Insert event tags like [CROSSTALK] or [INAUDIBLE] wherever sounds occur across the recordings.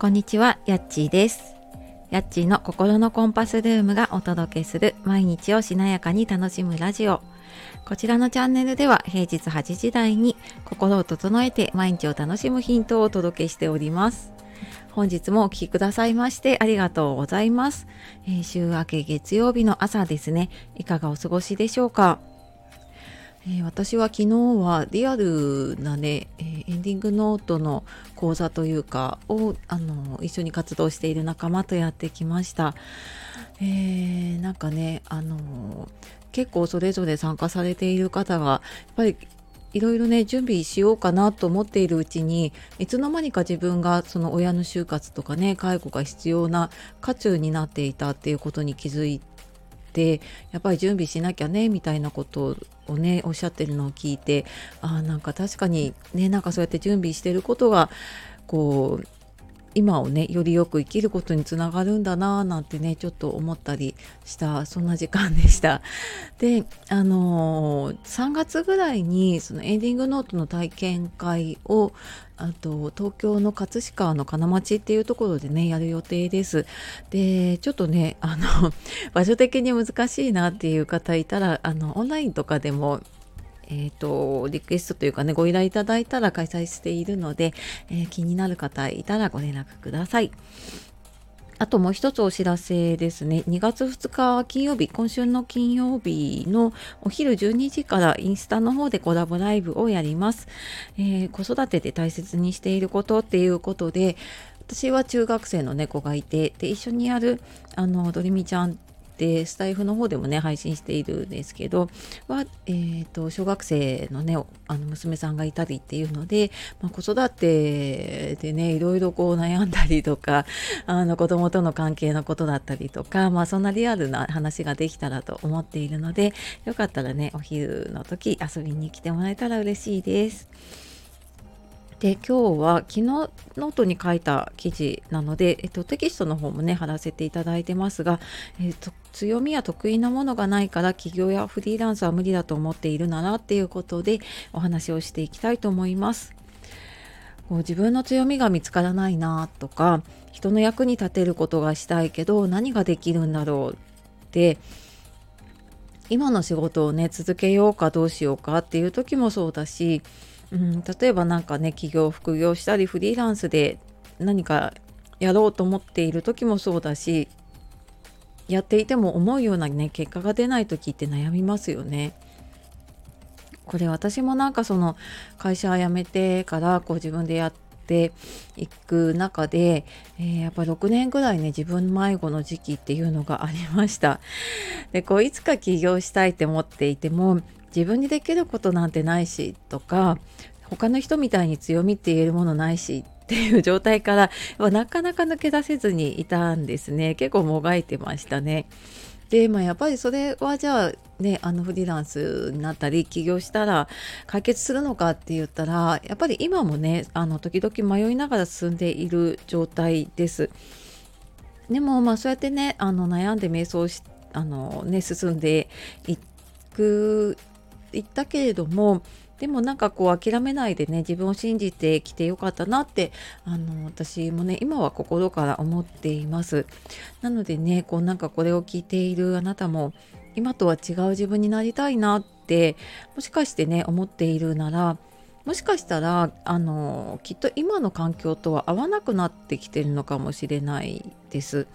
こんにちは、やっちーです。やっちーの心のコンパスルームがお届けする毎日をしなやかに楽しむラジオ。こちらのチャンネルでは平日8時台に心を整えて毎日を楽しむヒントをお届けしております。本日もお聴きくださいましてありがとうございます、え週明け月曜日の朝ですね。いかがお過ごしでしょうか？えー私は昨日はリアルなね、えーエンディングノートの講座というかをあの一緒に活動している仲間とやってきました。えーなんかねあの結構それぞれ参加されている方がやっぱりいろいろね準備しようかなと思っているうちにいつの間にか自分がその親の就活とかね介護が必要な渦中になっていたっていうことに気づいてやっぱり準備しなきゃねみたいなことをねおっしゃってるのを聞いてああなんか確かにねなんかそうやって準備してることがこう今をねよりよく生きることにつながるんだなぁなんてねちょっと思ったりしたそんな時間でした。[LAUGHS] であのー3月ぐらいにそのエンディングノートの体験会をあと東京の葛飾の金町っていうところでねやる予定です。でちょっとねあの [LAUGHS] 場所的に難しいなっていう方いたらあのオンラインとかでもえー、とリクエストというかねご依頼いただいたら開催しているので、えー気になる方いたらご連絡ください。あともう一つお知らせですね。2月2日金曜日、今週の金曜日のお昼12時からインスタの方でコラボライブをやります。えー子育てで大切にしていることっていうことで、私は中学生の猫がいて、で、一緒にやる、あの、ドリミちゃんでスタエフの方でもね配信しているんですけどは、えー、と小学生のねあの娘さんがいたりっていうので、まあ、子育てでねいろいろこう悩んだりとか [LAUGHS] あの子供との関係のことだったりとか、まあ、そんなリアルな話ができたらと思っているのでよかったらねお昼の時遊びに来てもらえたら嬉しいです。で今日は昨日ノートに書いた記事なので、えっと、テキストの方もね貼らせていただいてますが、えっと、強みや得意なものがないから起業やフリーランスは無理だと思っているならっていうことでお話をしていきたいと思います。こう自分の強みが見つからないなとか人の役に立てることがしたいけど何ができるんだろうって今の仕事をね続けようかどうしようかっていう時もそうだし、うん、例えばなんかね起業副業したりフリーランスで何かやろうと思っている時もそうだしやっていても思うようなね結果が出ない時って悩みますよね。これ私もなんかその会社辞めてからこう自分でやっていく中で、えーやっぱ6年ぐらいね自分迷子の時期っていうのがありました。でこういつか起業したいって思っていても自分にできることなんてないしとか他の人みたいに強みって言えるものないしっていう状態からはなかなか抜け出せずにいたんですね結構もがいてましたね。でまあやっぱりそれはじゃあねあのフリーランスになったり起業したら解決するのかって言ったらやっぱり今もねあの時々迷いながら進んでいる状態です。でもまあそうやってねあの悩んで瞑想しあのね進んでいくいったけれどもでもなんかこう諦めないでね自分を信じてきてよかったなってあの私もね今は心から思っていますなのでねこうなんかこれを聞いているあなたも今とは違う自分になりたいなってもしかしてね思っているならもしかしたらあのきっと今の環境とは合わなくなってきてるのかもしれないです。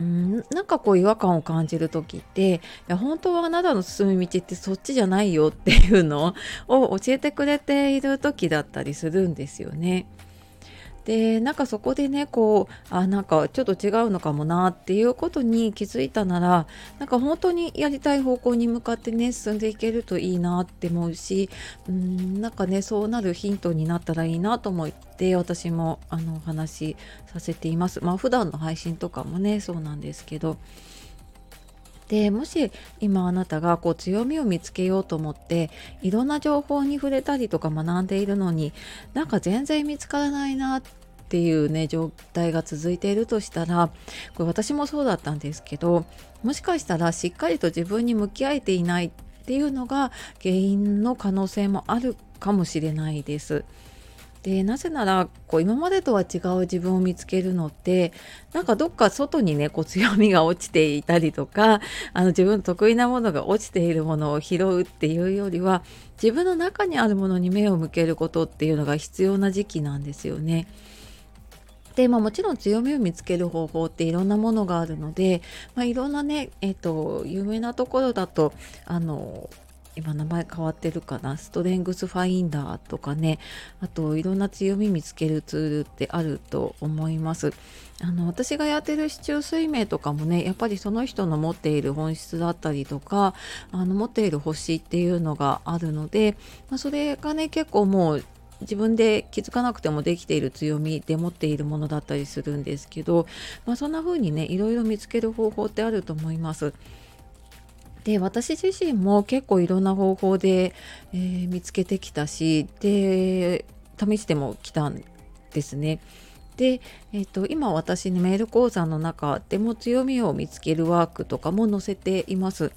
うんなんかこう違和感を感じる時っていや本当はあなたの進み道ってそっちじゃないよっていうの [LAUGHS] を教えてくれている時だったりするんですよね。でなんかそこでねこうあなんかちょっと違うのかもなっていうことに気づいたならなんか本当にやりたい方向に向かってね進んでいけるといいなって思うしうんなんかねそうなるヒントになったらいいなと思って私もあのお話しさせています。まあ普段の配信とかもねそうなんですけど。でもし今あなたがこう強みを見つけようと思っていろんな情報に触れたりとか学んでいるのになんか全然見つからないなっていうね状態が続いているとしたらこれ私もそうだったんですけどもしかしたらしっかりと自分に向き合えていないっていうのが原因の可能性もあるかもしれないです。でなぜならこう今までとは違う自分を見つけるのってなんかどっか外にねこう強みが落ちていたりとかあの自分の得意なものが落ちているものを拾うっていうよりは自分の中にあるものに目を向けることっていうのが必要な時期なんですよね。で、まあ、もちろん強みを見つける方法っていろんなものがあるので、まあ、いろんなね、えっ、ー、と有名なところだとあの今名前変わってるかな？ストレングスファインダーとかね。あといろんな強み見つけるツールってあると思います。あの私がやってる市中水明とかもねやっぱりその人の持っている本質だったりとかあの持っている星っていうのがあるので、まあ、それがね結構もう自分で気づかなくてもできている強みで持っているものだったりするんですけど、まあ、そんな風にねいろいろ見つける方法ってあると思います。で私自身も結構いろんな方法で、えー、見つけてきたしで試してもきたんですね。で、えーと、今私のメール講座の中でも強みを見つけるワークとかも載せています。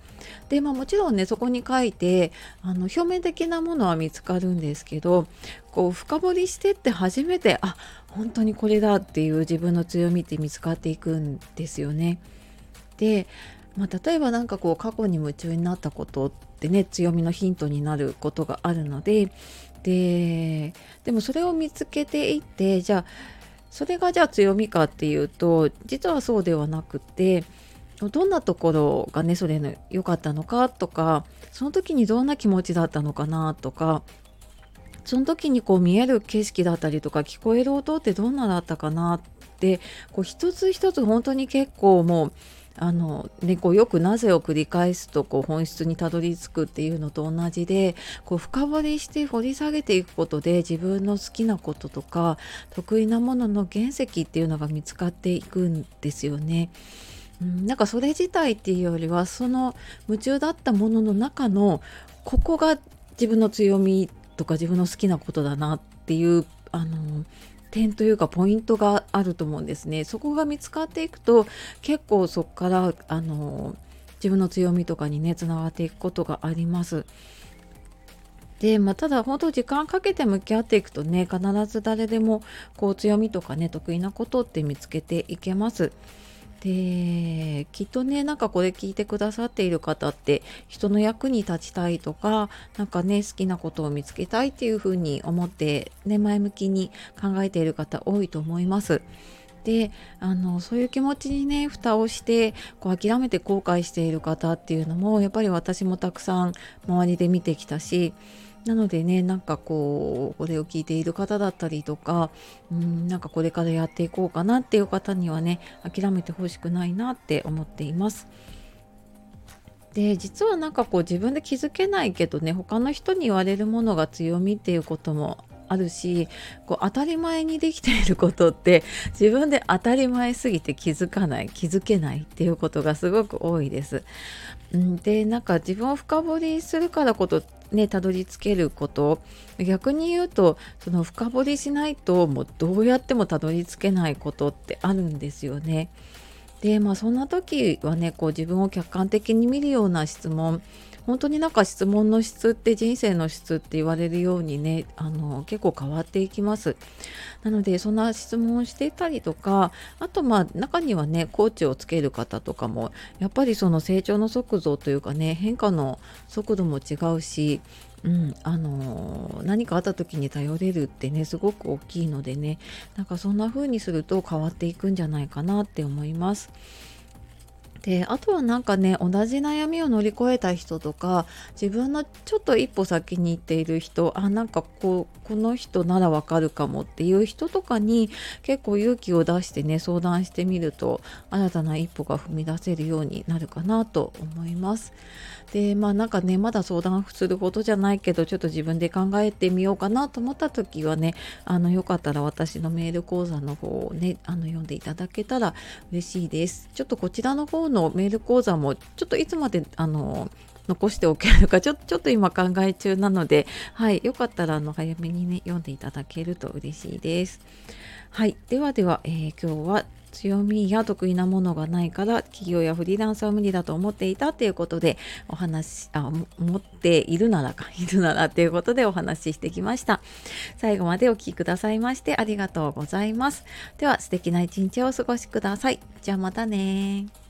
で、まあ、もちろんねそこに書いてあの表面的なものは見つかるんですけどこう深掘りしてって初めてあ本当にこれだっていう自分の強みって見つかっていくんですよね。でまあ、例えば何かこう過去に夢中になったことってね強みのヒントになることがあるのでででもそれを見つけていってじゃあそれがじゃあ強みかっていうと実はそうではなくてどんなところがねそれの良かったのかとかその時にどんな気持ちだったのかなとかその時にこう見える景色だったりとか聞こえる音ってどんなだったかなってこう一つ一つ本当に結構もうあの、ね、こうよくなぜを繰り返すとこう本質にたどり着くっていうのと同じでこう深掘りして掘り下げていくことで自分の好きなこととか得意なものの原石っていうのが見つかっていくんですよね。うん、なんかそれ自体っていうよりはその夢中だったものの中のここが自分の強みとか自分の好きなことだなっていうあの点というかポイントがあると思うんですね。そこが見つかっていくと結構そこからあの自分の強みとかにねつながっていくことがあります。で、まあ、ただ本当時間かけて向き合っていくとね必ず誰でもこう強みとかね得意なことって見つけていけます。できっとねなんかこれ聞いてくださっている方って人の役に立ちたいとか何かね好きなことを見つけたいっていうふうに思って、ね、前向きに考えている方多いと思います。であのそういう気持ちにね蓋をしてこう諦めて後悔している方っていうのもやっぱり私もたくさん周りで見てきたしなのでねなんかこうこれを聞いている方だったりとかうんなんかこれからやっていこうかなっていう方にはね諦めてほしくないなって思っています。で実はなんかこう自分で気づけないけどね他の人に言われるものが強みっていうこともあるしこう当たり前にできていることって自分で当たり前すぎて気づかない気づけないっていうことがすごく多いです。でなんか自分を深掘りするからことねたどり着けること逆に言うとその深掘りしないともうどうやってもたどり着けないことってあるんですよね。でまあそんな時はねこう自分を客観的に見るような質問本当になんか質問の質って人生の質って言われるようにねあの結構変わっていきますなのでそんな質問をしていたりとかあとまあ中にはねコーチをつける方とかもやっぱりその成長の速度というかね変化の速度も違うしうん、あの、何かあった時に頼れるってねすごく大きいのでねなんかそんな風にすると変わっていくんじゃないかなって思います。であとはなんかね同じ悩みを乗り越えた人とか自分のちょっと一歩先に行っている人あなんかこうこの人ならわかるかもっていう人とかに結構勇気を出してね相談してみると新たな一歩が踏み出せるようになるかなと思います。でまあなんかねまだ相談するほどじゃないけどちょっと自分で考えてみようかなと思った時はねあのよかったら私のメール講座の方をねあの読んでいただけたら嬉しいです。ちょっとこちらの方ののメール講座もちょっといつまであの残しておけるかちょちょっと今考え中なので、はい、よかったらあの早めにね読んでいただけると嬉しいです。はいではでは、えー、今日は強みや得意なものがないから企業やフリーランスは無理だと思っていたということでお話あ思っているならか [LAUGHS] いるならということでお話ししてきました。最後までお聴きくださいましてありがとうございます。では素敵な一日をお過ごしください。じゃあまたね